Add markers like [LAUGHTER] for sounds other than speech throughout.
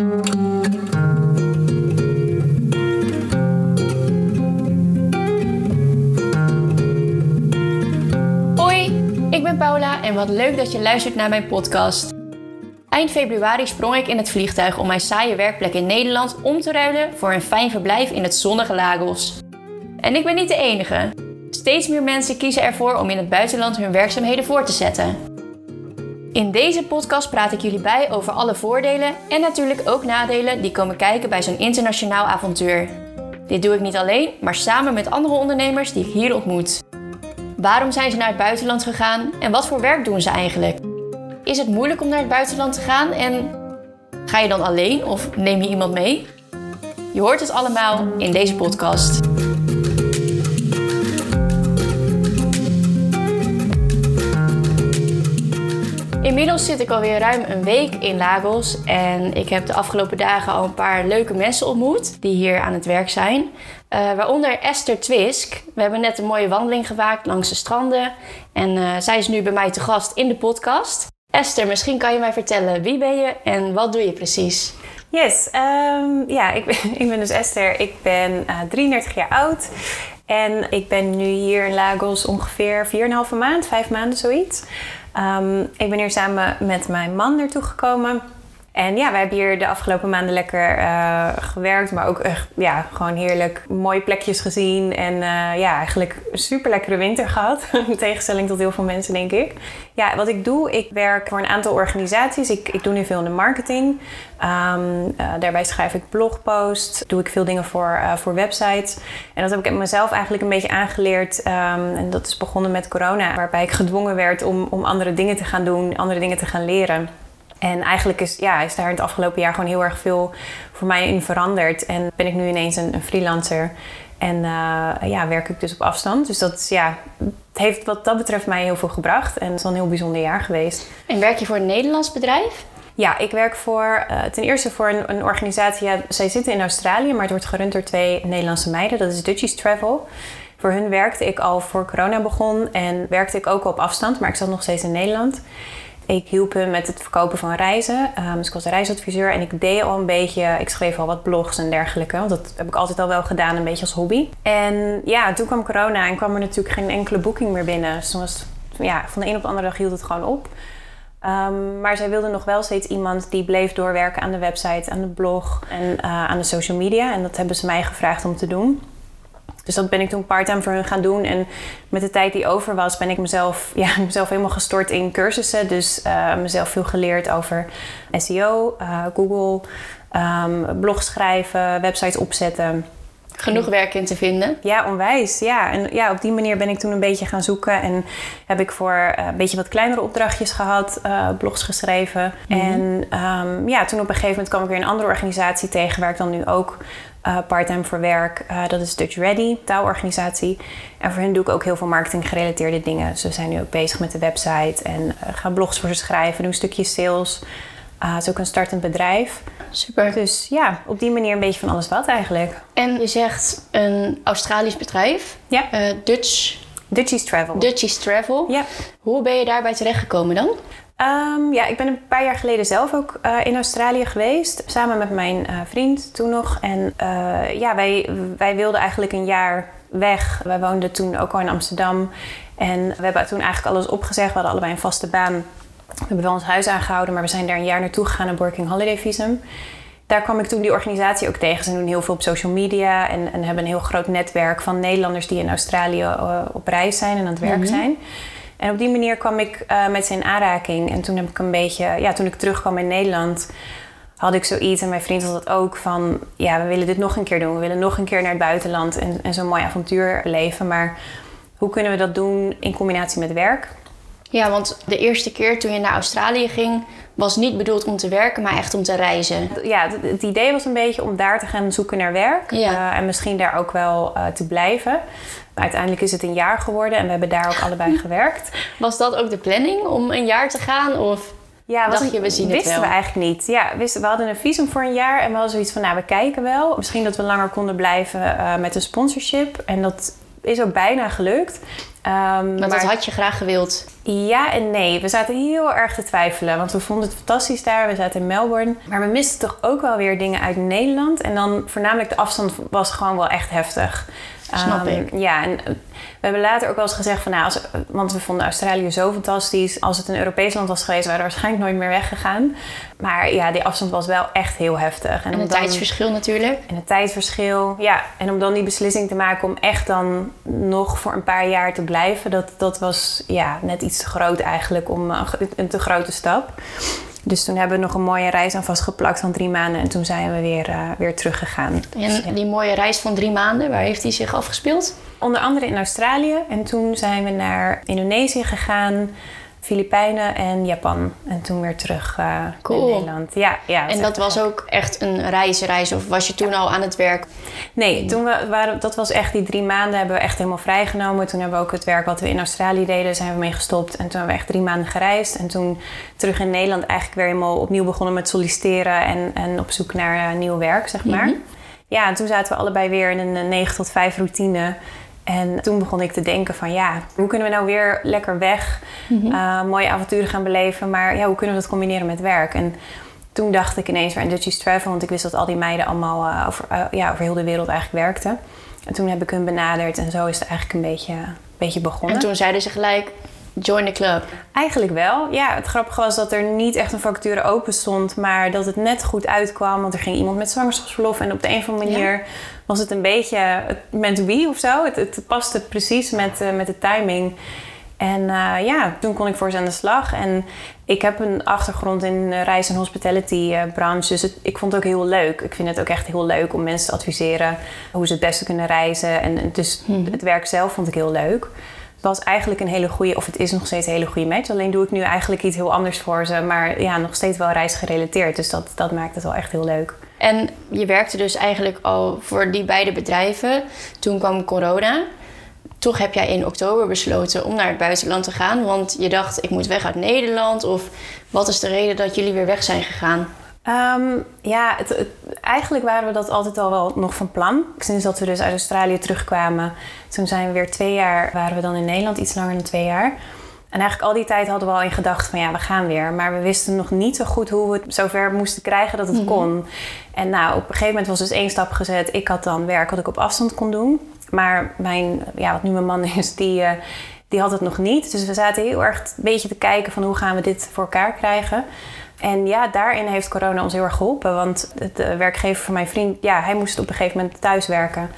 Hoi, ik ben Paula en wat leuk dat je luistert naar mijn podcast. Eind februari sprong ik in het vliegtuig om mijn saaie werkplek in Nederland om te ruilen voor een fijn verblijf in het zonnige Lagos. En ik ben niet de enige. Steeds meer mensen kiezen ervoor om in het buitenland hun werkzaamheden voor te zetten. In deze podcast praat ik jullie bij over alle voordelen en natuurlijk ook nadelen die komen kijken bij zo'n internationaal avontuur. Dit doe ik niet alleen, maar samen met andere ondernemers die ik hier ontmoet. Waarom zijn ze naar het buitenland gegaan en wat voor werk doen ze eigenlijk? Is het moeilijk om naar het buitenland te gaan en ga je dan alleen of neem je iemand mee? Je hoort het allemaal in deze podcast. Inmiddels zit ik alweer ruim een week in Lagos en ik heb de afgelopen dagen al een paar leuke mensen ontmoet die hier aan het werk zijn. Uh, waaronder Esther Twisk. We hebben net een mooie wandeling gemaakt langs de stranden en uh, zij is nu bij mij te gast in de podcast. Esther, misschien kan je mij vertellen wie ben je en wat doe je precies? Yes, um, ja, ik ben, [LAUGHS] ik ben dus Esther. Ik ben uh, 33 jaar oud en ik ben nu hier in Lagos ongeveer 4,5 maand, 5 maanden zoiets. Um, ik ben hier samen met mijn man naartoe gekomen. En ja, we hebben hier de afgelopen maanden lekker uh, gewerkt, maar ook echt, ja, gewoon heerlijk mooie plekjes gezien. En uh, ja, eigenlijk super lekkere winter gehad. [LAUGHS] In tegenstelling tot heel veel mensen, denk ik. Ja, wat ik doe, ik werk voor een aantal organisaties. Ik, ik doe nu veel in de marketing. Um, uh, daarbij schrijf ik blogposts, doe ik veel dingen voor, voor websites. En dat heb ik mezelf eigenlijk een beetje aangeleerd. Um, en dat is begonnen met corona, waarbij ik gedwongen werd om, om andere dingen te gaan doen, andere dingen te gaan leren. En eigenlijk is, ja, is daar het afgelopen jaar gewoon heel erg veel voor mij in veranderd. En ben ik nu ineens een, een freelancer. En uh, ja, werk ik dus op afstand. Dus dat ja, het heeft wat dat betreft mij heel veel gebracht. En het is wel een heel bijzonder jaar geweest. En werk je voor een Nederlands bedrijf? Ja, ik werk voor, uh, ten eerste voor een, een, organisatie. Ja, zij zitten in Australië, maar het wordt gerund door twee Nederlandse meiden. Dat is Dutchies Travel. Voor hun werkte ik al voor corona begon. En werkte ik ook op afstand, maar ik zat nog steeds in Nederland. Ik hielp hem met het verkopen van reizen. Um, dus ik was reisadviseur en ik deed al een beetje, ik schreef al wat blogs en dergelijke. Want dat heb ik altijd al wel gedaan, een beetje als hobby. En ja, toen kwam corona en kwam er natuurlijk geen enkele boeking meer binnen. Dus ja, van de een op de andere dag hield het gewoon op. Um, maar zij wilde nog wel steeds iemand die bleef doorwerken aan de website, aan de blog en uh, aan de social media. En dat hebben ze mij gevraagd om te doen. Dus dat ben ik toen parttime voor hun gaan doen. En met de tijd die over was, ben ik mezelf, [LAUGHS] ja, mezelf helemaal gestort in cursussen. Dus uh, mezelf veel geleerd over SEO, uh, Google, um, blog schrijven, websites opzetten. Genoeg werk in te vinden. Ja, onwijs. Ja. En ja, op die manier ben ik toen een beetje gaan zoeken. En heb ik voor uh, een beetje wat kleinere opdrachtjes gehad, uh, blogs geschreven. Mm -hmm. En um, ja, toen op een gegeven moment kwam ik weer een andere organisatie tegen, waar ik dan nu ook uh, parttime voor werk. Uh, dat is Dutch Ready, taalorganisatie. En voor hen doe ik ook heel veel marketing gerelateerde dingen. Ze zijn nu ook bezig met de website en uh, gaan blogs voor ze schrijven, doen een stukje sales. het is ook een startend bedrijf. Super. Dus ja, op die manier een beetje van alles wat eigenlijk. En je zegt een Australisch bedrijf. Ja. Dutch... Dutchies Travel. Dutchies Travel. Ja. Hoe ben je daarbij terechtgekomen dan? Um, ja, ik ben een paar jaar geleden zelf ook uh, in Australië geweest. Samen met mijn uh, vriend toen nog. En uh, ja, wij, wij wilden eigenlijk een jaar weg. Wij woonden toen ook al in Amsterdam. En we hebben toen eigenlijk alles opgezegd. We hadden allebei een vaste baan. We hebben wel ons huis aangehouden, maar we zijn daar een jaar naartoe gegaan, een working holiday visum. Daar kwam ik toen die organisatie ook tegen. Ze doen heel veel op social media en, en hebben een heel groot netwerk van Nederlanders die in Australië op reis zijn en aan het werk mm -hmm. zijn. En op die manier kwam ik uh, met ze in aanraking. En toen heb ik een beetje, ja, toen ik terugkwam in Nederland, had ik zoiets. En mijn vriend had dat ook van, ja, we willen dit nog een keer doen. We willen nog een keer naar het buitenland en, en zo'n mooi avontuur leven. Maar hoe kunnen we dat doen in combinatie met werk? Ja, want de eerste keer toen je naar Australië ging, was niet bedoeld om te werken, maar echt om te reizen. Ja, het, het idee was een beetje om daar te gaan zoeken naar werk. Ja. Uh, en misschien daar ook wel uh, te blijven. Uiteindelijk is het een jaar geworden en we hebben daar ook allebei [LAUGHS] gewerkt. Was dat ook de planning om een jaar te gaan? Of ja, dacht een, je, we zien wisten het wel? we eigenlijk niet. Ja, wisten, we hadden een visum voor een jaar en we hadden zoiets van, nou, we kijken wel. Misschien dat we langer konden blijven uh, met een sponsorship. En dat is ook bijna gelukt. Um, maar dat had je graag gewild? Ja en nee. We zaten heel erg te twijfelen. Want we vonden het fantastisch daar. We zaten in Melbourne. Maar we misten toch ook wel weer dingen uit Nederland. En dan voornamelijk de afstand was gewoon wel echt heftig. Snap um, ik. Ja, en we hebben later ook wel eens gezegd van nou, als, want we vonden Australië zo fantastisch. Als het een Europees land was geweest, waren we waarschijnlijk nooit meer weggegaan. Maar ja, die afstand was wel echt heel heftig. En, en het tijdsverschil natuurlijk. En het tijdsverschil, ja. En om dan die beslissing te maken om echt dan nog voor een paar jaar te blijven, dat, dat was ja, net iets te groot eigenlijk om een te grote stap. Dus toen hebben we nog een mooie reis aan vastgeplakt van drie maanden. En toen zijn we weer, uh, weer teruggegaan. En die mooie reis van drie maanden, waar heeft die zich afgespeeld? Onder andere in Australië. En toen zijn we naar Indonesië gegaan. Filipijnen en Japan. En toen weer terug uh, cool. naar Nederland. Ja, ja, en dat was ook echt een reisreis? Of was je toen al aan het werk? Nee, toen we waren, dat was echt die drie maanden hebben we echt helemaal vrijgenomen. Toen hebben we ook het werk wat we in Australië deden, zijn we mee gestopt. En toen hebben we echt drie maanden gereisd. En toen terug in Nederland eigenlijk weer helemaal opnieuw begonnen met solliciteren. En, en op zoek naar uh, nieuw werk, zeg maar. Mhm. Ja, en toen zaten we allebei weer in een 9 tot 5 routine. En toen begon ik te denken van ja, hoe kunnen we nou weer lekker weg, mm mooie avonturen gaan beleven, maar ja, hoe kunnen we dat combineren met werk? En toen dacht ik ineens weer aan Dutchie's Travel, want ik wist dat al die meiden allemaal uh, over, uh, ja, over heel de wereld eigenlijk werkten. En toen heb ik hun benaderd en zo is het eigenlijk een beetje, beetje begonnen. En toen zeiden ze gelijk, join the club? Eigenlijk wel. Ja, het grappige was dat er niet echt een vacature open stond, maar dat het net goed uitkwam. Want er ging iemand met zwangerschapsverlof en op de een of andere manier was het een beetje meant to be of zo. Het, het paste precies met, uh, met de timing. En uh, ja, toen kon ik voor ze aan de slag. En ik heb een achtergrond in reis- en hospitality uh, branche. Dus het, ik vond het ook heel leuk. Ik vind het ook echt heel leuk om mensen te adviseren hoe ze het beste kunnen reizen. En dus mhm. het werk zelf vond ik heel leuk. Het was eigenlijk een hele goede, of het is nog steeds een hele goede match. Alleen doe ik nu eigenlijk iets heel anders voor ze. Maar ja, nog steeds wel reisgerelateerd. Dus dat, dat maakt het wel echt heel leuk. En je werkte dus eigenlijk al voor die beide bedrijven. Toen kwam corona. Toch heb jij in oktober besloten om naar het buitenland te gaan. Want je dacht, ik moet weg uit Nederland. Of wat is de reden dat jullie weer weg zijn gegaan? Ehm, ja, het, eigenlijk waren we dat altijd al wel nog van plan. Sinds dat we dus uit Australië terugkwamen. Toen zijn we weer twee jaar, waren we dan in Nederland, iets langer dan twee jaar. En eigenlijk al die tijd hadden we al in gedachten van ja, we gaan weer. Maar we wisten nog niet zo goed hoe we het zover moesten krijgen dat het mhm. kon. En nou, op een gegeven moment was dus één stap gezet. Ik had dan werk wat ik op afstand kon doen. Maar mijn, ja, wat nu mijn man [LAUGHS] is, die, uh, die had het nog niet. Dus we zaten heel erg een beetje te kijken van hoe gaan we dit voor elkaar krijgen. En ja, daarin heeft corona ons heel erg geholpen. Want de werkgever van mijn vriend, ja, hij moest op een gegeven moment thuis werken.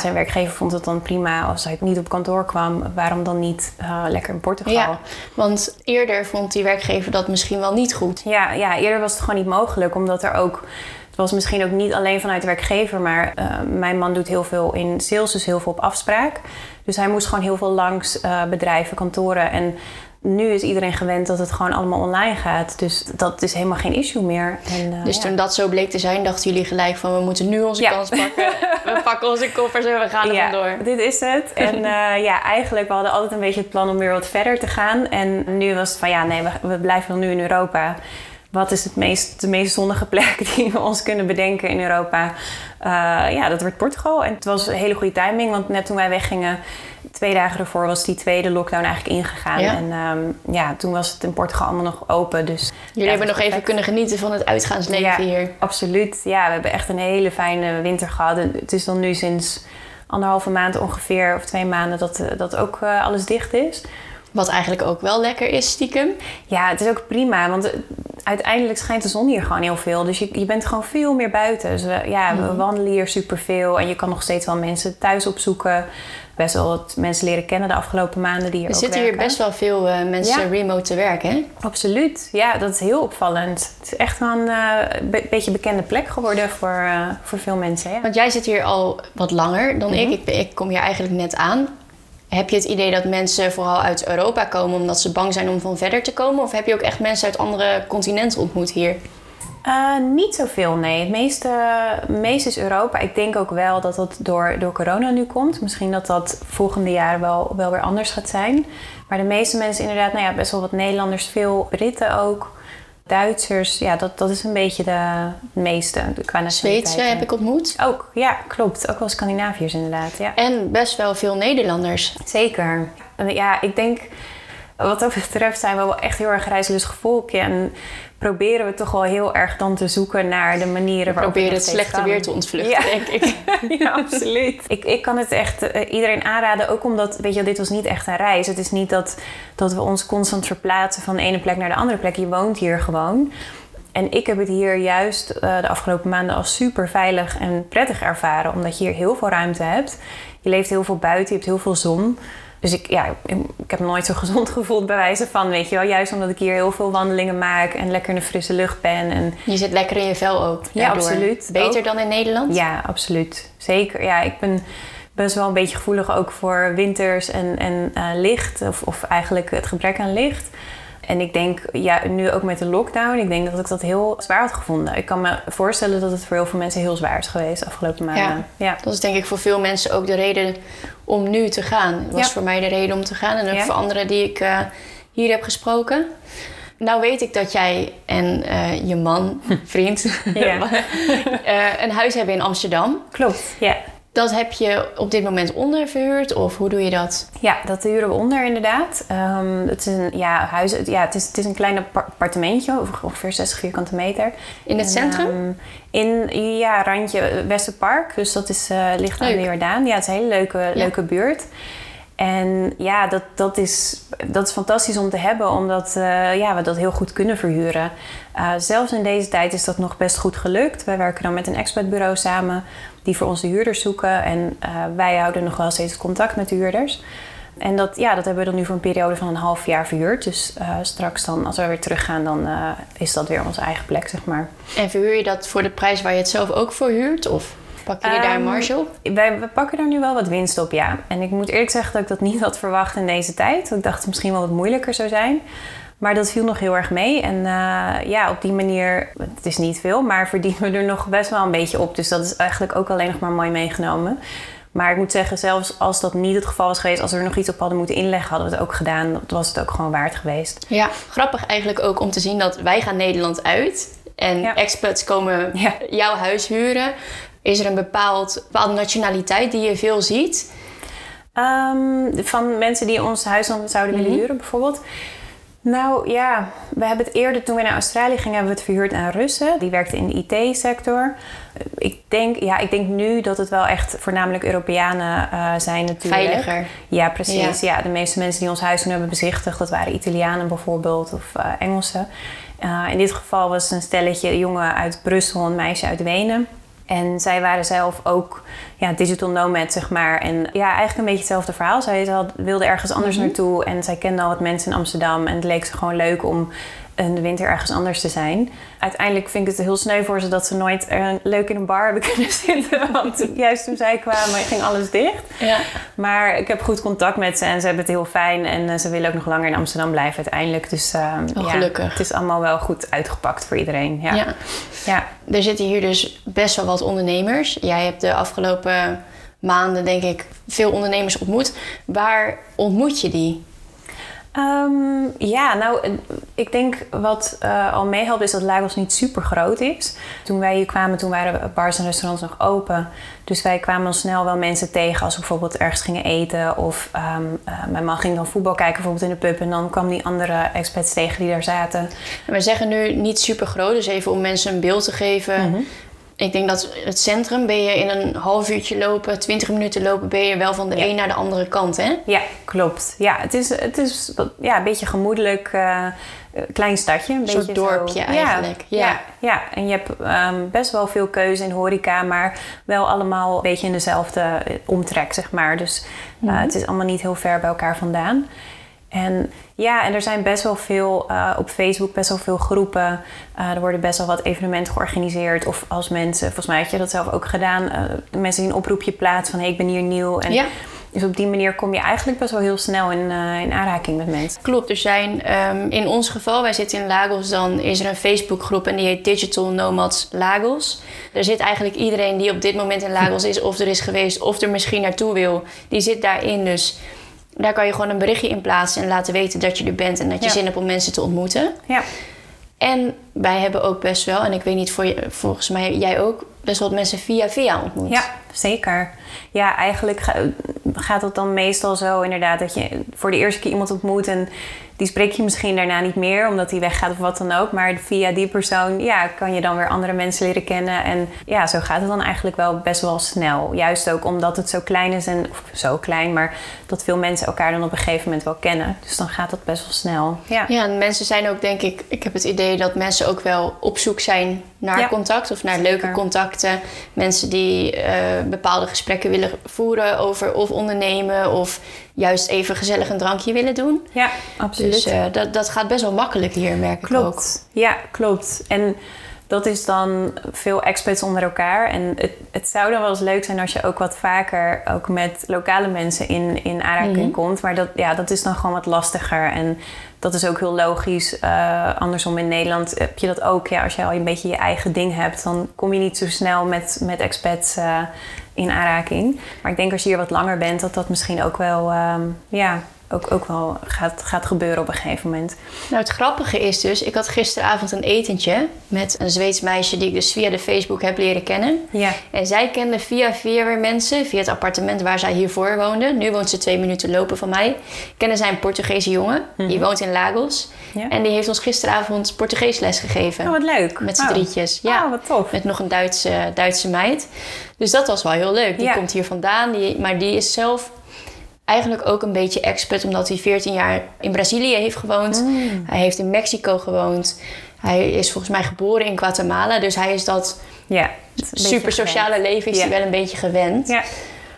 Zijn werkgever vond het dan prima als hij niet op kantoor kwam. Waarom dan niet uh, lekker in Portugal? Ja, want eerder vond die werkgever dat misschien wel niet goed. Ja, ja, eerder was het gewoon niet mogelijk. Omdat er ook... Het was misschien ook niet alleen vanuit de werkgever. Maar uh, mijn man doet heel veel in sales, dus heel veel op afspraak. Dus hij moest gewoon heel veel langs uh, bedrijven, kantoren. En nu is iedereen gewend dat het gewoon allemaal online gaat. Dus dat is helemaal geen issue meer. En, uh, dus toen dat zo bleek te zijn, dachten jullie gelijk van we moeten nu onze kans pakken. [LAUGHS] we pakken onze koffers en we gaan er ja, vandoor. Dit is het. En uh, [LAUGHS] ja, eigenlijk, we hadden altijd een beetje het plan om weer wat verder te gaan. En nu was het van ja, nee, we, we blijven nu in Europa wat is het meest, de meest zonnige plek [LAUGHS] die we ons kunnen bedenken in Europa? Uh, ja, dat wordt Portugal. En het was een hele goede timing, want net toen wij weggingen, twee dagen ervoor was die tweede lockdown eigenlijk ingegaan. En um, ja, toen was het in Portugal allemaal nog open. Dus, Jullie ja, hebben nog even kunnen genieten van het uitgaansleven ja, hier. Absoluut. Ja, we hebben echt een hele fijne winter gehad. Het is dan nu sinds anderhalve maand ongeveer, of twee maanden, dat, eh, dat ook uh, alles dicht is. Wat eigenlijk ook wel lekker is, stiekem. Ja, het is ook prima. Want uiteindelijk schijnt de zon hier gewoon heel veel. Dus je, je bent gewoon veel meer buiten. Dus we, ja, we mhm. wandelen hier superveel. En je kan nog steeds wel mensen thuis opzoeken. Best wel wat mensen leren kennen de afgelopen maanden die hier er zitten hier best wel veel uh, mensen remote te werken, hè? Absoluut. Ja, dat is heel opvallend. Het is echt wel een uh, be beetje bekende plek geworden voor, uh, voor veel mensen. Ja. Want jij zit hier al wat langer dan mm -hmm. ik. ik. Ik kom hier eigenlijk net aan. Heb je het idee dat mensen vooral uit Europa komen omdat ze bang zijn om van verder te komen? Of heb je ook echt mensen uit andere continenten ontmoet hier? Uh, niet zoveel, nee. Het meeste, meeste is Europa. Ik denk ook wel dat dat door, door corona nu komt. Misschien dat dat volgende jaar wel, wel weer anders gaat zijn. Maar de meeste mensen inderdaad, nou ja, best wel wat Nederlanders, veel Britten ook. Duitsers, ja, dat, dat is een beetje de meeste qua nationaliteiten. Zweedse heb ik ontmoet. Ook, ja, klopt. Ook wel Scandinaviërs inderdaad, ja. En best wel veel Nederlanders. Zeker. Ja, ik denk, wat dat betreft zijn we wel echt heel erg reizelustig volkje. En proberen we toch wel heel erg dan te zoeken naar de manieren waarop we nog het slechte weer te ontvluchten, Ja. denk ik. [LAUGHS] ja, absoluut. Ik, ik kan het echt eh, iedereen aanraden, ook omdat, weet je, dit was niet echt een reis. Het is niet dat, dat we ons constant verplaatsen van de ene plek naar de andere plek. Je woont hier gewoon. En ik heb het hier juist eh, de afgelopen maanden als super veilig en prettig ervaren, omdat je hier heel veel ruimte hebt. Je leeft heel veel buiten, je hebt heel veel zon. Dus ik, ja, ik, ik heb me nooit zo gezond [LAUGHS] gevoeld bij wijze van, weet je wel. Juist omdat ik hier heel veel wandelingen maak en lekker in de frisse lucht ben. En Je zit lekker in je vel ook. Ja, absoluut. Beter Ook. dan in Nederland? ja, absoluut. Zeker. Ja, ik ben best wel een beetje gevoelig ook voor winters en, en eh, licht. Of, of eigenlijk het gebrek aan licht. En ik denk, ja, nu ook met de lockdown, ik denk dat ik dat heel zwaar had gevonden. Ik kan me voorstellen dat het voor heel veel mensen heel zwaar is geweest de afgelopen maanden. Ja. Dat is denk ik voor veel mensen ook de reden om nu te gaan. Het was Ja. voor mij de reden om te gaan. En ook Ja. voor anderen die ik eh, hier heb gesproken. Nou weet ik dat jij en eh, je man, [LAUGHS] vriend, [LAUGHS] eh, een huis hebben in Amsterdam. Klopt, ja. Dat heb je op dit moment onderverhuurd of hoe doe je dat? Ja, dat huren we onder inderdaad. Ehm, het is een ja, huis, ja, het, is, het is een klein appar- appartementje, ongeveer 60 vierkante meter. In het En, centrum? ehm, in, ja, randje eh, Westerpark. Dus dat is, eh, ligt aan Leuk. de Jordaan. Ja, het is een hele leuke, leuke buurt. En ja, dat, dat, is, dat is fantastisch om te hebben, omdat eh, ja, we dat heel goed kunnen verhuren. Eh, zelfs in deze tijd is dat nog best goed gelukt. Wij werken dan met een expertbureau samen die voor onze huurders zoeken. En eh, wij houden nog wel steeds contact met de huurders. En dat, ja, dat hebben we dan nu voor een periode van een half jaar verhuurd. Dus straks dan, als we weer teruggaan, dan is dat weer onze eigen plek, zeg maar. En verhuur je dat voor de prijs waar je het zelf ook voor huurt? Of pak je daar Ehm, marge op? Wij, we pakken er nu wel wat winst op, ja. En ik moet eerlijk zeggen dat ik dat niet [LAUGHS] had verwacht in deze tijd. Ik dacht dat het misschien wel wat moeilijker zou zijn. Maar dat viel nog heel erg mee. En eh, ja, op die manier, het is niet veel, maar verdienen we er nog best wel een beetje op. Dus dat is eigenlijk ook alleen nog maar mooi meegenomen. Maar ik moet zeggen, zelfs als dat niet het geval was geweest, als we er nog iets op hadden moeten inleggen, hadden we het ook gedaan. Dat was het ook gewoon waard geweest. Ja, grappig eigenlijk ook om te zien dat wij gaan Nederland uit. En Ja. expats komen Ja. jouw huis huren. Is er een bepaald, bepaalde nationaliteit die je veel ziet? Ehm, van mensen die ons huis dan zouden willen Mhm. huren, bijvoorbeeld. Nou ja, we hebben het eerder toen we naar Australië gingen, hebben we het verhuurd aan Russen. Die werkten in de IT-sector. Ik denk, ja, ik denk nu dat het wel echt voornamelijk Europeanen eh, zijn natuurlijk. Veiliger. Ja, precies. Ja. de meeste mensen die ons huis toen hebben bezichtigd, dat waren Italianen bijvoorbeeld of eh, Engelsen. Eh, in dit geval was het een stelletje, een jongen uit Brussel en een meisje uit Wenen. En zij waren zelf ook ja, digital nomad, zeg maar. En ja, eigenlijk een beetje hetzelfde verhaal. Zij had, wilde ergens anders Mhm. naartoe en zij kende al wat mensen in Amsterdam. En het leek ze gewoon leuk om de winter ergens anders te zijn. Uiteindelijk vind ik het heel sneu voor ze dat ze nooit eh, leuk in een bar hebben [LAUGHS] kunnen zitten. Want [LAUGHS] juist toen zij kwamen ging alles dicht. Ja. Maar ik heb goed contact met ze en ze hebben het heel fijn. En eh, ze willen ook nog langer in Amsterdam blijven uiteindelijk. Dus eh, Oh, ja, gelukkig. het is allemaal wel goed uitgepakt voor iedereen. Ja. ja. Ja. Er zitten hier dus best wel wat ondernemers. Jij hebt de afgelopen maanden, denk ik, veel ondernemers ontmoet. Waar ontmoet je die? Ehm, ja, nou, eh, ik denk wat eh, al meehelpt is dat Lagos niet super groot is. Toen wij hier kwamen, toen waren bars en restaurants nog open. Dus wij kwamen al snel wel mensen tegen als we bijvoorbeeld ergens gingen eten. Of ehm, eh, mijn man ging dan voetbal kijken bijvoorbeeld in de pub. En dan kwam die andere expats tegen die daar zaten. En we zeggen nu niet super groot, dus even om mensen een beeld te geven. Mhm. Ik denk dat het centrum ben je in een half uurtje lopen, 20 minuten lopen, ben je wel van de Ja. een naar de andere kant, hè? Ja, klopt. Ja, het is, het is ja, een beetje gemoedelijk. eh, klein stadje. Een, Een soort beetje dorpje zo. eigenlijk, ja. Ja, ja. en je hebt ehm, best wel veel keuze in horeca, maar wel allemaal een beetje in dezelfde eh, omtrek, zeg maar. Dus eh, Mhm. het is allemaal niet heel ver bij elkaar vandaan. En ja, en er zijn best wel veel eh, op Facebook, best wel veel groepen. Eh, er worden best wel wat evenementen georganiseerd. Of als mensen, volgens mij had je dat zelf ook gedaan, eh, de mensen die een oproepje plaatsen van hé, ik ben hier nieuw. En Ja. dus op die manier kom je eigenlijk best wel heel snel in, in aanraking met mensen. Klopt, er zijn ehm, in ons geval, wij zitten in Lagos, dan is er een Facebookgroep en die heet Digital Nomads Lagos. Er zit eigenlijk iedereen die op dit moment in Lagos is, of er is geweest, of er misschien naartoe wil, die zit daarin. Dus daar kan je gewoon een berichtje in plaatsen en laten weten dat je er bent en dat je Ja. zin hebt om mensen te ontmoeten. Ja. En wij hebben ook best wel, en ik weet niet, voor je, volgens mij jij ook, best wel mensen via via ontmoet. Ja, zeker. Ja, eigenlijk gaat het dan meestal zo inderdaad dat je voor de eerste keer iemand ontmoet en die spreek je misschien daarna niet meer omdat hij weggaat of wat dan ook. Maar via die persoon ja, kan je dan weer andere mensen leren kennen. En ja, zo gaat het dan eigenlijk wel best wel snel. Juist ook omdat het zo klein is en of zo klein, maar dat veel mensen elkaar dan op een gegeven moment wel kennen. Dus dan gaat dat best wel snel. Ja, ja en mensen zijn ook denk ik, ik heb het idee dat mensen ook wel op zoek zijn naar contact of naar leuke contacten. Mensen die uh, bepaalde gesprekken willen voeren over of ondernemen of juist even gezellig een drankje willen doen. Ja, absoluut. Dus uh, dat, dat gaat best wel makkelijk hier, merk klopt. ik ook. Ja, klopt. En dat is dan veel experts onder elkaar. En het, het zou dan wel eens leuk zijn als je ook wat vaker ook met lokale mensen in, in aanraking mhm. komt. Maar dat, ja, dat is dan gewoon wat lastiger. En dat is ook heel logisch. Uh, andersom in Nederland heb je dat ook. Ja, als je al een beetje je eigen ding hebt, dan kom je niet zo snel met, met expats uh, in aanraking. Maar ik denk als je hier wat langer bent, dat dat misschien ook wel um, ja, ook, ook wel gaat, gaat gebeuren op een gegeven moment. Nou, het grappige is dus, ik had gisteravond een etentje met een Zweeds meisje die ik dus via de Facebook heb leren kennen. Ja. En zij kende via via weer mensen, via het appartement waar zij hiervoor woonde. Nu woont ze twee minuten lopen van mij. Kennen zij een Portugese jongen, die mhm. woont in Lagos. Ja. En die heeft ons gisteravond Portugees les gegeven. Oh, wat leuk. Met z'n oh. drietjes. Ja, oh, wat tof. Met nog een Duitse, Duitse meid. Dus dat was wel heel leuk. Die komt hier vandaan, die, maar die is zelf eigenlijk ook een beetje expert, omdat hij 14 jaar in Brazilië heeft gewoond. Mm. Hij heeft in Mexico gewoond. Hij is volgens mij geboren in Guatemala. Dus hij is dat ja, super sociale leven is hij wel een beetje gewend. Ja.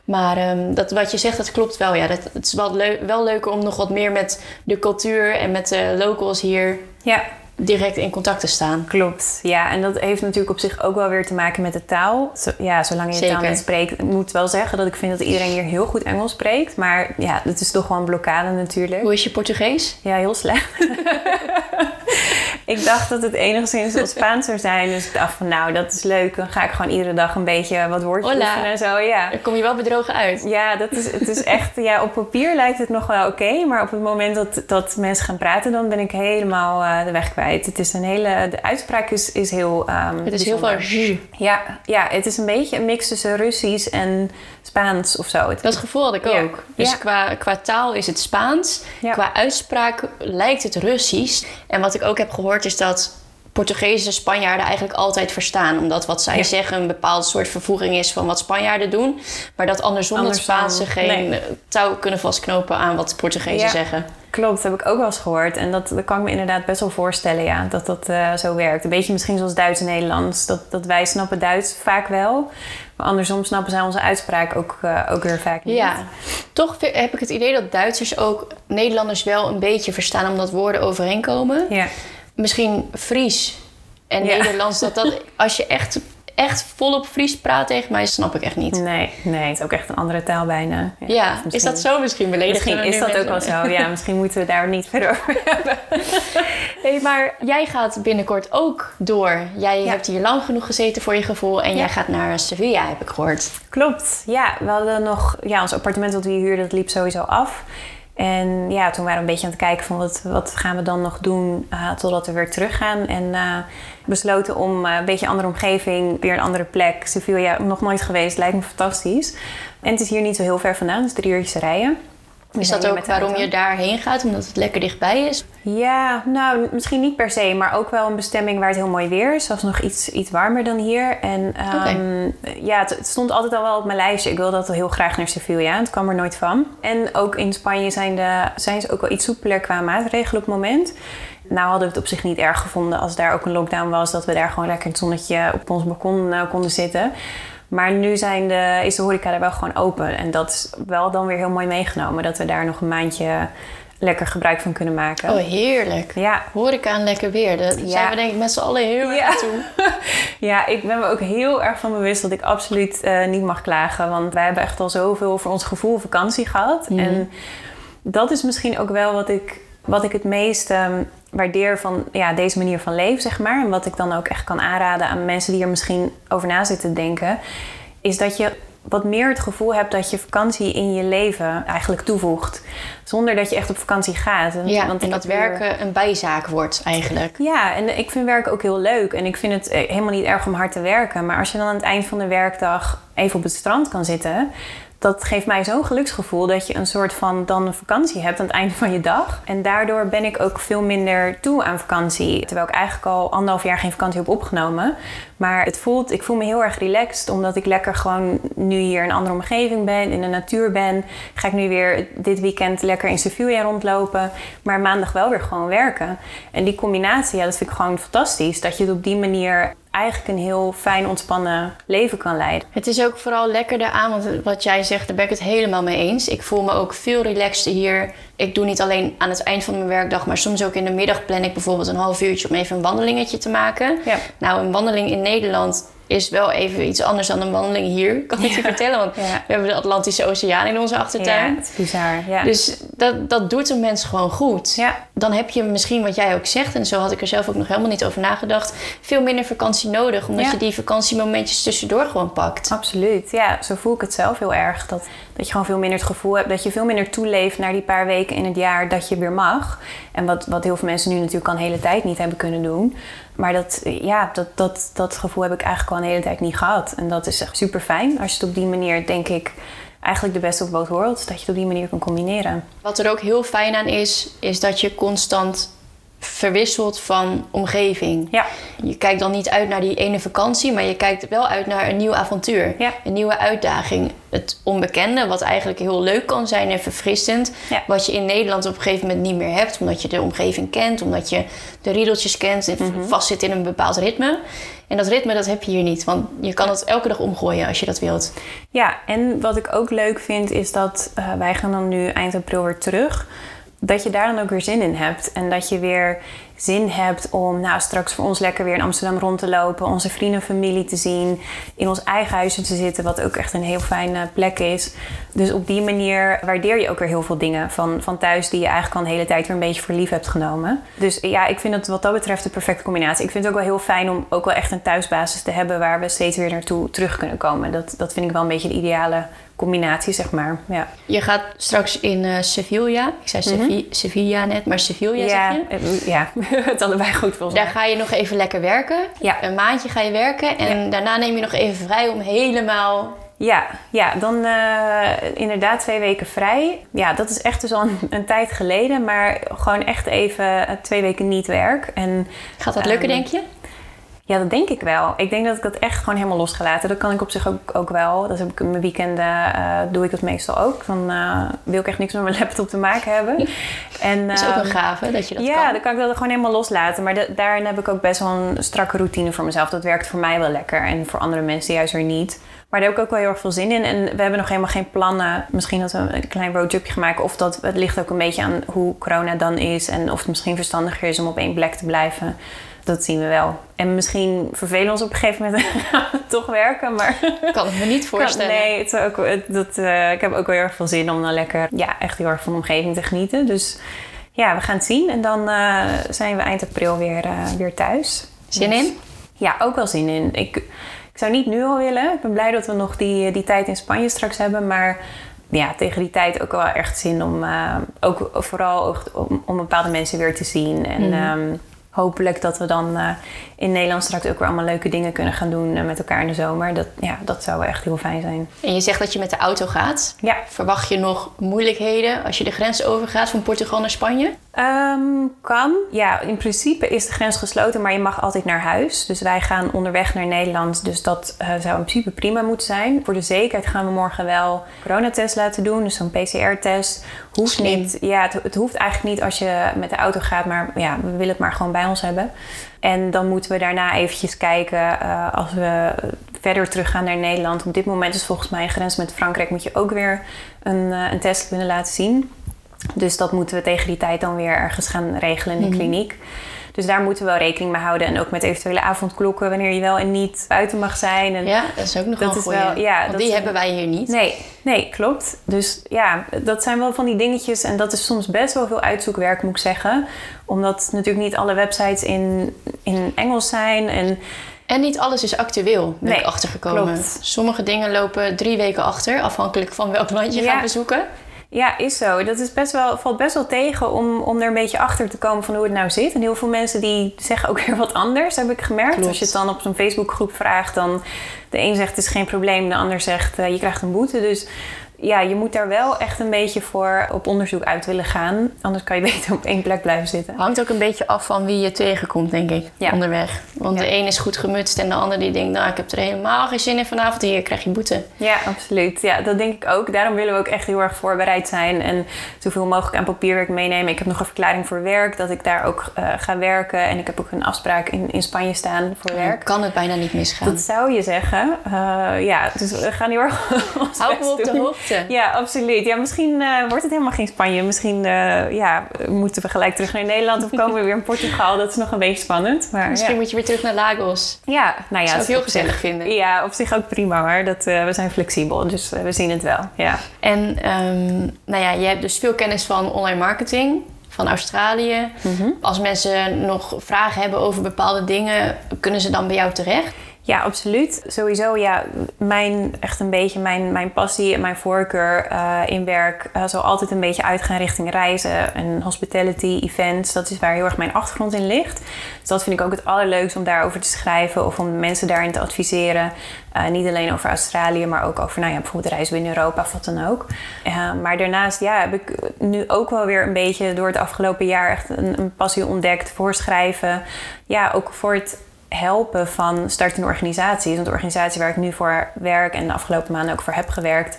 Maar um, dat, wat je zegt, dat klopt wel. Ja, dat, het is wel, leuk, wel leuker om nog wat meer met de cultuur en met de locals hier ja direct in contact te staan. Klopt, ja. En dat heeft natuurlijk op zich ook wel weer te maken met de taal. ja, zolang je de taal niet spreekt. Ik moet wel zeggen dat ik vind dat iedereen hier heel goed Engels spreekt. Maar ja, het is toch gewoon een blokkade natuurlijk. Hoe is je Portugees? Ja, heel slecht. [LAUGHS] [LAUGHS] ik dacht dat het enigszins wat Spaans zou zijn. Dus ik dacht van nou, dat is leuk. Dan ga ik gewoon iedere dag een beetje wat woordjes Hola. en zo. Ja. Dan kom je wel bedrogen uit. Ja, dat is, het is echt... Ja, op papier lijkt het nog wel oké. maar op het moment dat, dat mensen gaan praten... dan ben ik helemaal uh, de weg kwijt. Het is een hele... De uitspraak is, is heel... Um, het is heel veel... Ja, ja, het is een beetje een mix tussen Russisch en Spaans of zo. dat gevoel had ik ook. Dus Qua, qua taal is het Spaans. Qua uitspraak lijkt het Russisch. En wat ik ook heb gehoord is dat Portugese Spanjaarden eigenlijk altijd verstaan. Omdat wat zij zeggen een bepaald soort vervoeging is van wat Spanjaarden doen. Maar dat andersom, het Spaanse geen touw kunnen vastknopen aan wat Portugezen zeggen. Klopt, dat heb ik ook wel eens gehoord. En dat, dat kan ik me inderdaad best wel voorstellen, ja, dat dat uh, zo werkt. Een beetje misschien zoals Duits en Nederlands. Dat, dat wij snappen Duits vaak wel. Maar andersom snappen zij onze uitspraak ook, uh, ook weer vaak niet. Ja, toch heb ik het idee dat Duitsers ook Nederlanders wel een beetje verstaan... omdat woorden overeenkomen. Ja misschien Fries en Nederlands. Dat dat, [LAUGHS] als je echt, echt volop Fries praat tegen mij, snap ik echt niet. Nee, nee, het is ook echt een andere taal bijna. Ja, ja is dat zo misschien beledigend? Misschien is dat ook wel zo. Ja, [LAUGHS] misschien moeten we daar niet verder over [LAUGHS] hebben. hey, maar jij gaat binnenkort ook door. Jij hebt hier lang genoeg gezeten voor je gevoel en jij gaat naar Sevilla, heb ik gehoord. Klopt, ja. We hadden nog... Ja, ons appartement dat we hier huurden, dat liep sowieso af. En ja, toen waren we een beetje aan het kijken van wat, wat gaan we dan nog doen uh, totdat we weer teruggaan. En uh, besloten om uh, een beetje een andere omgeving, weer een andere plek. Sevilla, nog nooit geweest, lijkt me fantastisch. En het is hier niet zo heel ver vandaan, dus drie uurtjes rijden. Is dat ook waarom je daarheen gaat? Omdat het lekker dichtbij is? Ja, nou, misschien niet per se, maar ook wel een bestemming waar het heel mooi weer is. Zelfs nog iets, iets warmer dan hier. En um, ja, het, stond altijd al wel op mijn lijstje. Ik wilde dat heel graag naar Sevilla. Het kwam er nooit van. En ook in Spanje zijn, de, zijn ze ook wel iets soepeler qua maatregelen op het moment. Nou hadden we het op zich niet erg gevonden als daar ook een lockdown was. Dat we daar gewoon lekker in het zonnetje op ons balkon uh, konden zitten. Maar nu zijn de, is de horeca er wel gewoon open. En dat is wel dan weer heel mooi meegenomen. Dat we daar nog een maandje lekker gebruik van kunnen maken. Oh, heerlijk. Ja. Horeca en lekker weer. Daar zijn we denk ik met z'n allen heel erg toe. [LAUGHS] ja, ik ben me ook heel erg van bewust dat ik absoluut uh, niet mag klagen. Want wij hebben echt al zoveel voor ons gevoel vakantie gehad. Mhm. En dat is misschien ook wel wat ik, wat ik het meest um, waardeer van ja, deze manier van leven, zeg maar. En wat ik dan ook echt kan aanraden aan mensen die er misschien over na zitten denken. Is dat je wat meer het gevoel hebt dat je vakantie in je leven eigenlijk toevoegt. Zonder dat je echt op vakantie gaat. En, ja, want en dat werken een bijzaak wordt eigenlijk. Ja, en ik vind werken ook heel leuk. En ik vind het eh, helemaal niet erg om hard te werken. Maar als je dan aan het eind van de werkdag even op het strand kan zitten dat geeft mij zo'n geluksgevoel dat je een soort van dan een vakantie hebt aan het einde van je dag. En daardoor ben ik ook veel minder toe aan vakantie. Terwijl ik eigenlijk al anderhalf jaar geen vakantie heb opgenomen. Maar het voelt, ik voel me heel erg relaxed omdat ik lekker gewoon nu hier in een andere omgeving ben, in de natuur ben. Ga ik nu weer dit weekend lekker in Sevilla rondlopen, maar maandag wel weer gewoon werken. En die combinatie, ja, dat vind ik gewoon fantastisch. Dat je het op die manier eigenlijk een heel fijn ontspannen leven kan leiden. Het is ook vooral lekkerder aan, want wat jij zegt, daar ben ik het helemaal mee eens. Ik voel me ook veel relaxter hier. Ik doe niet alleen aan het eind van mijn werkdag, maar soms ook in de middag plan ik bijvoorbeeld een half uurtje om even een wandelingetje te maken. Ja. Nou, een wandeling in Nederland is wel even iets anders dan een wandeling hier, kan ik je vertellen. Want we hebben de Atlantische Oceaan in onze achtertuin. Ja, het is bizar. Ja. Dus dat, dat doet een mens gewoon goed. Dan heb je misschien, wat jij ook zegt, en zo had ik er zelf ook nog helemaal niet over nagedacht, veel minder vakantie nodig. Omdat je die vakantiemomentjes tussendoor gewoon pakt. Absoluut. Ja, zo voel ik het zelf heel erg. Dat, dat je gewoon veel minder het gevoel hebt dat je veel minder toeleeft naar die paar weken in het jaar dat je weer mag. En wat, wat heel veel mensen nu natuurlijk al een hele tijd niet hebben kunnen doen. Maar dat, ja, dat, dat, dat gevoel heb ik eigenlijk al een hele tijd niet gehad. En dat is echt super fijn als je het op die manier, denk ik, eigenlijk de beste of both worlds, dat je het op die manier kan combineren. Wat er ook heel fijn aan is, is dat je constant verwisselt van omgeving. Ja. Je kijkt dan niet uit naar die ene vakantie, maar je kijkt wel uit naar een nieuw avontuur. Ja. Een nieuwe uitdaging. Het onbekende, wat eigenlijk heel leuk kan zijn en verfrissend. Ja. Wat je in Nederland op een gegeven moment niet meer hebt, omdat je de omgeving kent, omdat je de riedeltjes kent en mm vastzit in een bepaald ritme. En dat ritme dat heb je hier niet, want je kan het elke dag omgooien als je dat wilt. Ja, en wat ik ook leuk vind is dat uh, wij gaan dan nu eind april weer terug dat je daar dan ook weer zin in hebt. En dat je weer zin hebt om nou, straks voor ons lekker weer in Amsterdam rond te lopen, onze vrienden en familie te zien, in ons eigen huisje te zitten, wat ook echt een heel fijne plek is. Dus op die manier waardeer je ook weer heel veel dingen van, van thuis die je eigenlijk al een hele tijd weer een beetje voor lief hebt genomen. Dus ja, ik vind het wat dat betreft de perfecte combinatie. Ik vind het ook wel heel fijn om ook wel echt een thuisbasis te hebben waar we steeds weer naartoe terug kunnen komen. Dat, dat vind ik wel een beetje de ideale combinatie, zeg maar. Ja. Je gaat straks in uh, Sevilla. Ik zei mhm. Sevilla net, maar Sevilla ja, zeg je? Eh, ja, [LAUGHS] het allebei goed volgens Daar ga je nog even lekker werken. Ja. Een maandje ga je werken. En daarna neem je nog even vrij om helemaal... Ja, ja dan uh, inderdaad twee weken vrij. Ja, dat is echt dus al een, een, tijd geleden. Maar gewoon echt even twee weken niet werk. En, Gaat dat lukken, ehm, denk je? Ja, dat denk ik wel. Ik denk dat ik dat echt gewoon helemaal losgelaten. Dat kan ik op zich ook, ook wel. Dat heb ik in mijn weekenden uh, doe ik dat meestal ook. Dan uh, wil ik echt niks met mijn [LAUGHS] laptop te maken hebben. En, dat is ook een ehm, gave dat je dat ja, kan. Ja, dan kan ik dat gewoon helemaal loslaten. Maar daarin heb ik ook best wel een strakke routine voor mezelf. Dat werkt voor mij wel lekker. En voor andere mensen juist weer niet. Maar daar heb ik ook wel heel erg veel zin in. En we hebben nog helemaal geen plannen. Misschien dat we een klein roadtripje gaan maken. Of dat het ligt ook een beetje aan hoe corona dan is. En of het misschien verstandiger is om op één plek te blijven dat zien we wel. En misschien vervelen we ons op een gegeven moment [LAUGHS] toch werken, maar... [LAUGHS] Kan het me niet [LAUGHS] voorstellen. nee, het ook, dat, uh, ik heb ook wel heel erg veel zin om dan lekker... Ja, echt heel erg van de omgeving te genieten. Dus ja, we gaan het zien. En dan uh, zijn we eind april weer, uh, weer thuis. Zin dus, in? Ja, ook wel zin in. Ik, ik zou niet nu al willen. Ik ben blij dat we nog die, die tijd in Spanje straks hebben. Maar ja, tegen die tijd ook wel echt zin om... ook vooral om, om bepaalde mensen weer te zien. En... Mm. Um, hopelijk dat we dan uh, in Nederland straks ook weer allemaal leuke dingen kunnen gaan doen uh, met elkaar in de zomer. Dat, ja, dat zou echt heel fijn zijn. En je zegt dat je met de auto gaat. Ja. Verwacht je nog moeilijkheden als je de grens overgaat van Portugal naar Spanje? Um, kan. Ja, in principe is de grens gesloten, maar je mag altijd naar huis. Dus wij gaan onderweg naar Nederland. Dus dat uh, zou in principe prima moeten zijn. Voor de zekerheid gaan we morgen wel coronatest laten doen. Dus zo'n PCR-test. Hoeft niet. Ja, het, het, hoeft eigenlijk niet als je met de auto gaat. Maar ja, we willen het maar gewoon bij ons hebben. En dan moeten we daarna eventjes kijken uh, als we verder teruggaan naar Nederland. Op dit moment is volgens mij een grens met Frankrijk. Moet je ook weer een, uh, een test kunnen laten zien. Dus dat moeten we tegen die tijd dan weer ergens gaan regelen in de mhm. kliniek. Dus daar moeten we wel rekening mee houden. En ook met eventuele avondklokken, wanneer je wel en niet buiten mag zijn. En ja, dat is ook nog dat een Wel, ja, Want die hebben wij hier niet. Nee, nee, klopt. Dus ja, dat zijn wel van die dingetjes. En dat is soms best wel veel uitzoekwerk, moet ik zeggen. Omdat natuurlijk niet alle websites in, in Engels zijn. En En niet alles is actueel, ben Nee, ik achtergekomen. klopt. Sommige dingen lopen drie weken achter, afhankelijk van welk land je Ja. gaat bezoeken. Ja, is zo. Dat is best wel, valt best wel tegen om, om er een beetje achter te komen van hoe het nou zit. En heel veel mensen die zeggen ook [LAUGHS] weer wat anders, heb ik gemerkt. Klopt. Als je het dan op zo'n Facebookgroep vraagt, dan de een zegt het is geen probleem, de ander zegt eh, je krijgt een boete. Dus ja, je moet daar wel echt een beetje voor op onderzoek uit willen gaan. Anders kan je [LAUGHS] beter op één plek blijven zitten. Hangt ook een beetje af van wie je tegenkomt, denk ik, Ja. onderweg. Want Ja. de een is goed gemutst en de ander die denkt... nou, ik heb er helemaal geen zin in vanavond, hier krijg je boete. Ja, absoluut. Ja, dat denk ik ook. Daarom willen we ook echt heel erg voorbereid zijn en zoveel mogelijk aan papierwerk meenemen. Ik heb nog een verklaring voor werk dat ik daar ook eh, ga werken. En ik heb ook een afspraak in, in Spanje staan voor Dan werk. kan het bijna niet misgaan. Dat zou je zeggen. Eh, ja, dus we gaan heel erg [LAUGHS] ons Hou me best op de doen. Ja, absoluut. Ja, misschien eh, wordt het helemaal geen Spanje. Misschien eh, ja, moeten we gelijk terug naar Nederland of komen we weer in Portugal. Dat is nog een beetje spannend. Maar Misschien ja. moet je weer terug naar Lagos. ja, nou ja, Zou ik het is heel gezellig zich- vinden. Ja, op zich ook prima hoor. Dat, eh, we zijn flexibel, dus we zien het wel. Ja. En ehm, nou ja, je hebt dus veel kennis van online marketing, van Australië. Mhm. Als mensen nog vragen hebben over bepaalde dingen, kunnen ze dan bij jou terecht? Ja, absoluut. Sowieso, ja, mijn, echt een beetje mijn, mijn passie en mijn voorkeur eh, in werk eh, zal altijd een beetje uitgaan richting reizen en hospitality, events. Dat is waar heel erg mijn achtergrond in ligt. Dus dat vind ik ook het allerleukste om daarover te schrijven of om mensen daarin te adviseren. Eh, niet alleen over Australië, maar ook over nou ja, bijvoorbeeld reizen binnen Europa of wat dan ook. Maar daarnaast ja, heb ik nu ook wel weer een beetje door het afgelopen jaar echt een, een passie ontdekt voor schrijven. Ja, ook voor het helpen van startende organisaties. Want de organisatie waar ik nu voor werk en de afgelopen maanden ook voor heb gewerkt,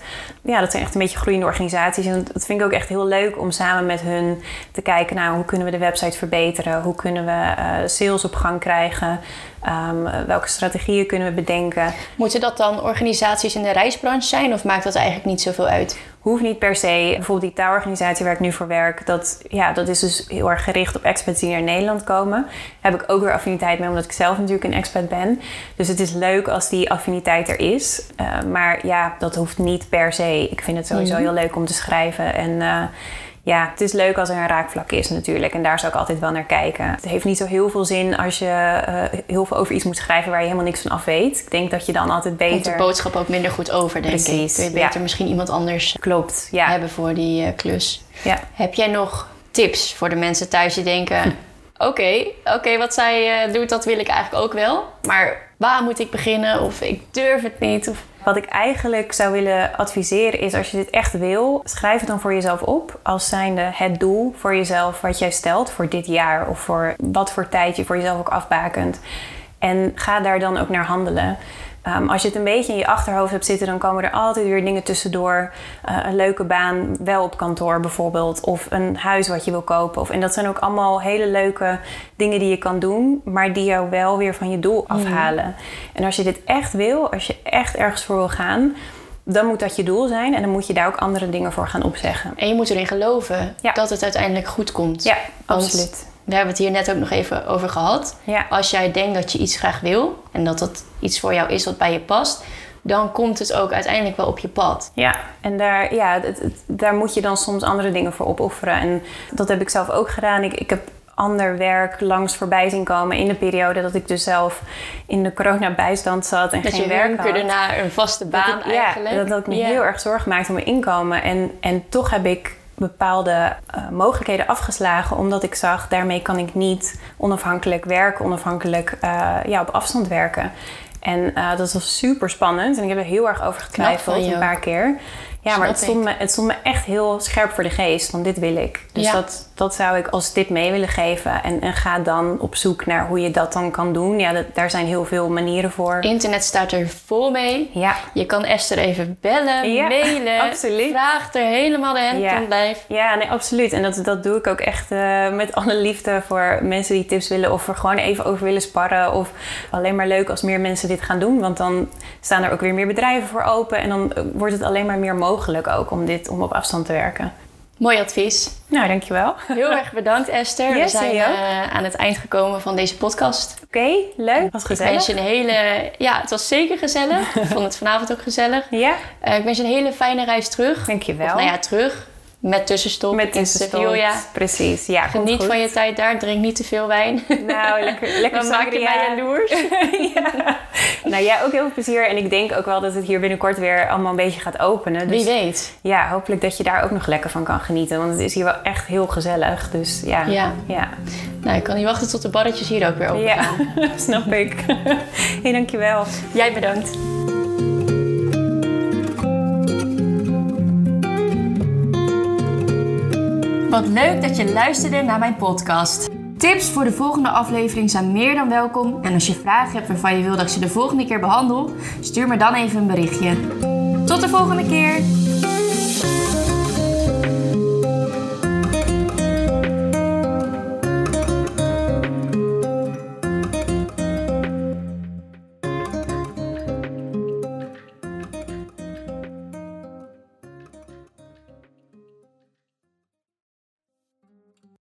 ja, dat zijn echt een beetje groeiende organisaties. En dat vind ik ook echt heel leuk om samen met hun te kijken, nou, hoe kunnen we de website verbeteren? Hoe kunnen we eh, sales op gang krijgen? Ehm, welke strategieën kunnen we bedenken? Moeten dat dan organisaties in de reisbranche zijn of maakt dat eigenlijk niet zoveel uit? Hoeft niet per se. Bijvoorbeeld die taalorganisatie waar ik nu voor werk, dat, ja, dat is dus heel erg gericht op expats die naar Nederland komen. Daar heb ik ook weer affiniteit mee, omdat ik zelf natuurlijk een expat ben. Dus het is leuk als die affiniteit er is. Eh, maar ja, dat hoeft niet per se. Ik vind het sowieso Mhm. heel leuk om te schrijven. En eh, ja, het is leuk als er een raakvlak is natuurlijk. En daar zou ik altijd wel naar kijken. Het heeft niet zo heel veel zin als je eh, heel veel over iets moet schrijven waar je helemaal niks van af weet. Ik denk dat je dan altijd Komt de beter... boodschap ook minder goed over, denk ik. Precies, Kun je ja. beter misschien iemand anders Klopt, ja. hebben voor die eh, klus. ja. Heb jij nog tips voor de mensen thuis die denken... [LAUGHS] Oké, oké, wat zij doet, dat wil ik eigenlijk ook wel. Maar waar moet ik beginnen? Of ik durf het niet. Of... Wat ik eigenlijk zou willen adviseren is, als je dit echt wil, schrijf het dan voor jezelf op. Als zijnde het doel voor jezelf wat jij stelt voor dit jaar of voor wat voor tijd je voor jezelf ook afbakent. En ga daar dan ook naar handelen. Ehm, als je het een beetje in je achterhoofd hebt zitten, dan komen er altijd weer dingen tussendoor. Eh, een leuke baan, wel op kantoor bijvoorbeeld. Of een huis wat je wil kopen. Of, en dat zijn ook allemaal hele leuke dingen die je kan doen, maar die jou wel weer van je doel afhalen. En als je dit echt wil, als je echt ergens voor wil gaan, dan moet dat je doel zijn. En dan moet je daar ook andere dingen voor gaan opzeggen. En je moet erin geloven Ja. dat het uiteindelijk goed komt. Ja, absoluut. We hebben het hier net ook nog even over gehad. Ja. Als jij denkt dat je iets graag wil en dat dat iets voor jou is wat bij je past, dan komt het ook uiteindelijk wel op je pad. Ja, en daar, ja, het- het- daar moet je dan soms andere dingen voor opofferen. En dat heb ik zelf ook gedaan. Ik, ik heb ander werk langs voorbij zien komen in de periode dat ik dus zelf in de coronabijstand zat en Dat geen je werk had. hunkerde naar een vaste baan dat ik, eigenlijk. Ja, dat ik me Ja. heel erg zorgen maakte om mijn inkomen. En, en toch heb ik bepaalde eh, mogelijkheden afgeslagen. Omdat ik zag, daarmee kan ik niet onafhankelijk werken. Onafhankelijk eh, ja, op afstand werken. En eh, dat was super spannend. En ik heb er heel erg over getwijfeld een paar keer. Ja, maar het stond, me, het stond me echt heel scherp voor de geest. Want dit wil ik. Dus Ja. dat, dat zou ik als tip mee willen geven. En, en ga dan op zoek naar hoe je dat dan kan doen. Ja, dat, daar zijn heel veel manieren voor. Internet staat er vol mee. Ja, Je kan Esther even bellen, Ja, mailen. [LAUGHS] absoluut. Vraag er helemaal de hand van blijf. Ja, nee, absoluut. En dat, dat doe ik ook echt eh, met alle liefde voor mensen die tips willen of er gewoon even over willen sparren. Of alleen maar leuk als meer mensen dit gaan doen. Want dan staan er ook weer meer bedrijven voor open. En dan eh, wordt het alleen maar meer mogelijk ook om, dit, om op afstand te werken. Mooi advies. Nou, dankjewel. Oké, Heel erg bedankt Esther. We zijn eh, aan het eind gekomen van deze podcast. leuk. Was Ik wens gezellig. je een hele... Ja, het was zeker gezellig. Ik vond het vanavond ook gezellig. [LAUGHS] Ja, Eh, ik wens je een hele fijne reis terug. dankjewel. Of nou ja, terug. Met tussenstop Met tussenstop. Sevilla. Precies, ja. Geniet goed. van je tijd daar. Drink niet te veel wijn. Nou, lekker, [LAUGHS] lekker Dan maak je mij jaloers. [LAUGHS] ja. Nou, jij ook heel veel plezier. En ik denk ook wel dat het hier binnenkort weer allemaal een beetje gaat openen. Dus Wie weet. ja, hopelijk dat je daar ook nog lekker van kan genieten. Want het is hier wel echt heel gezellig. Dus ja. Ja. Ja, Nou, ik kan niet wachten tot de barretjes hier ook weer open ja. [LAUGHS] snap ik. hey, dankjewel. Jij bedankt. Wat leuk dat je luisterde naar mijn podcast. Tips voor de volgende aflevering zijn meer dan welkom. En als je vragen hebt waarvan je wil dat ik ze de volgende keer behandel, stuur me dan even een berichtje. Tot de volgende keer!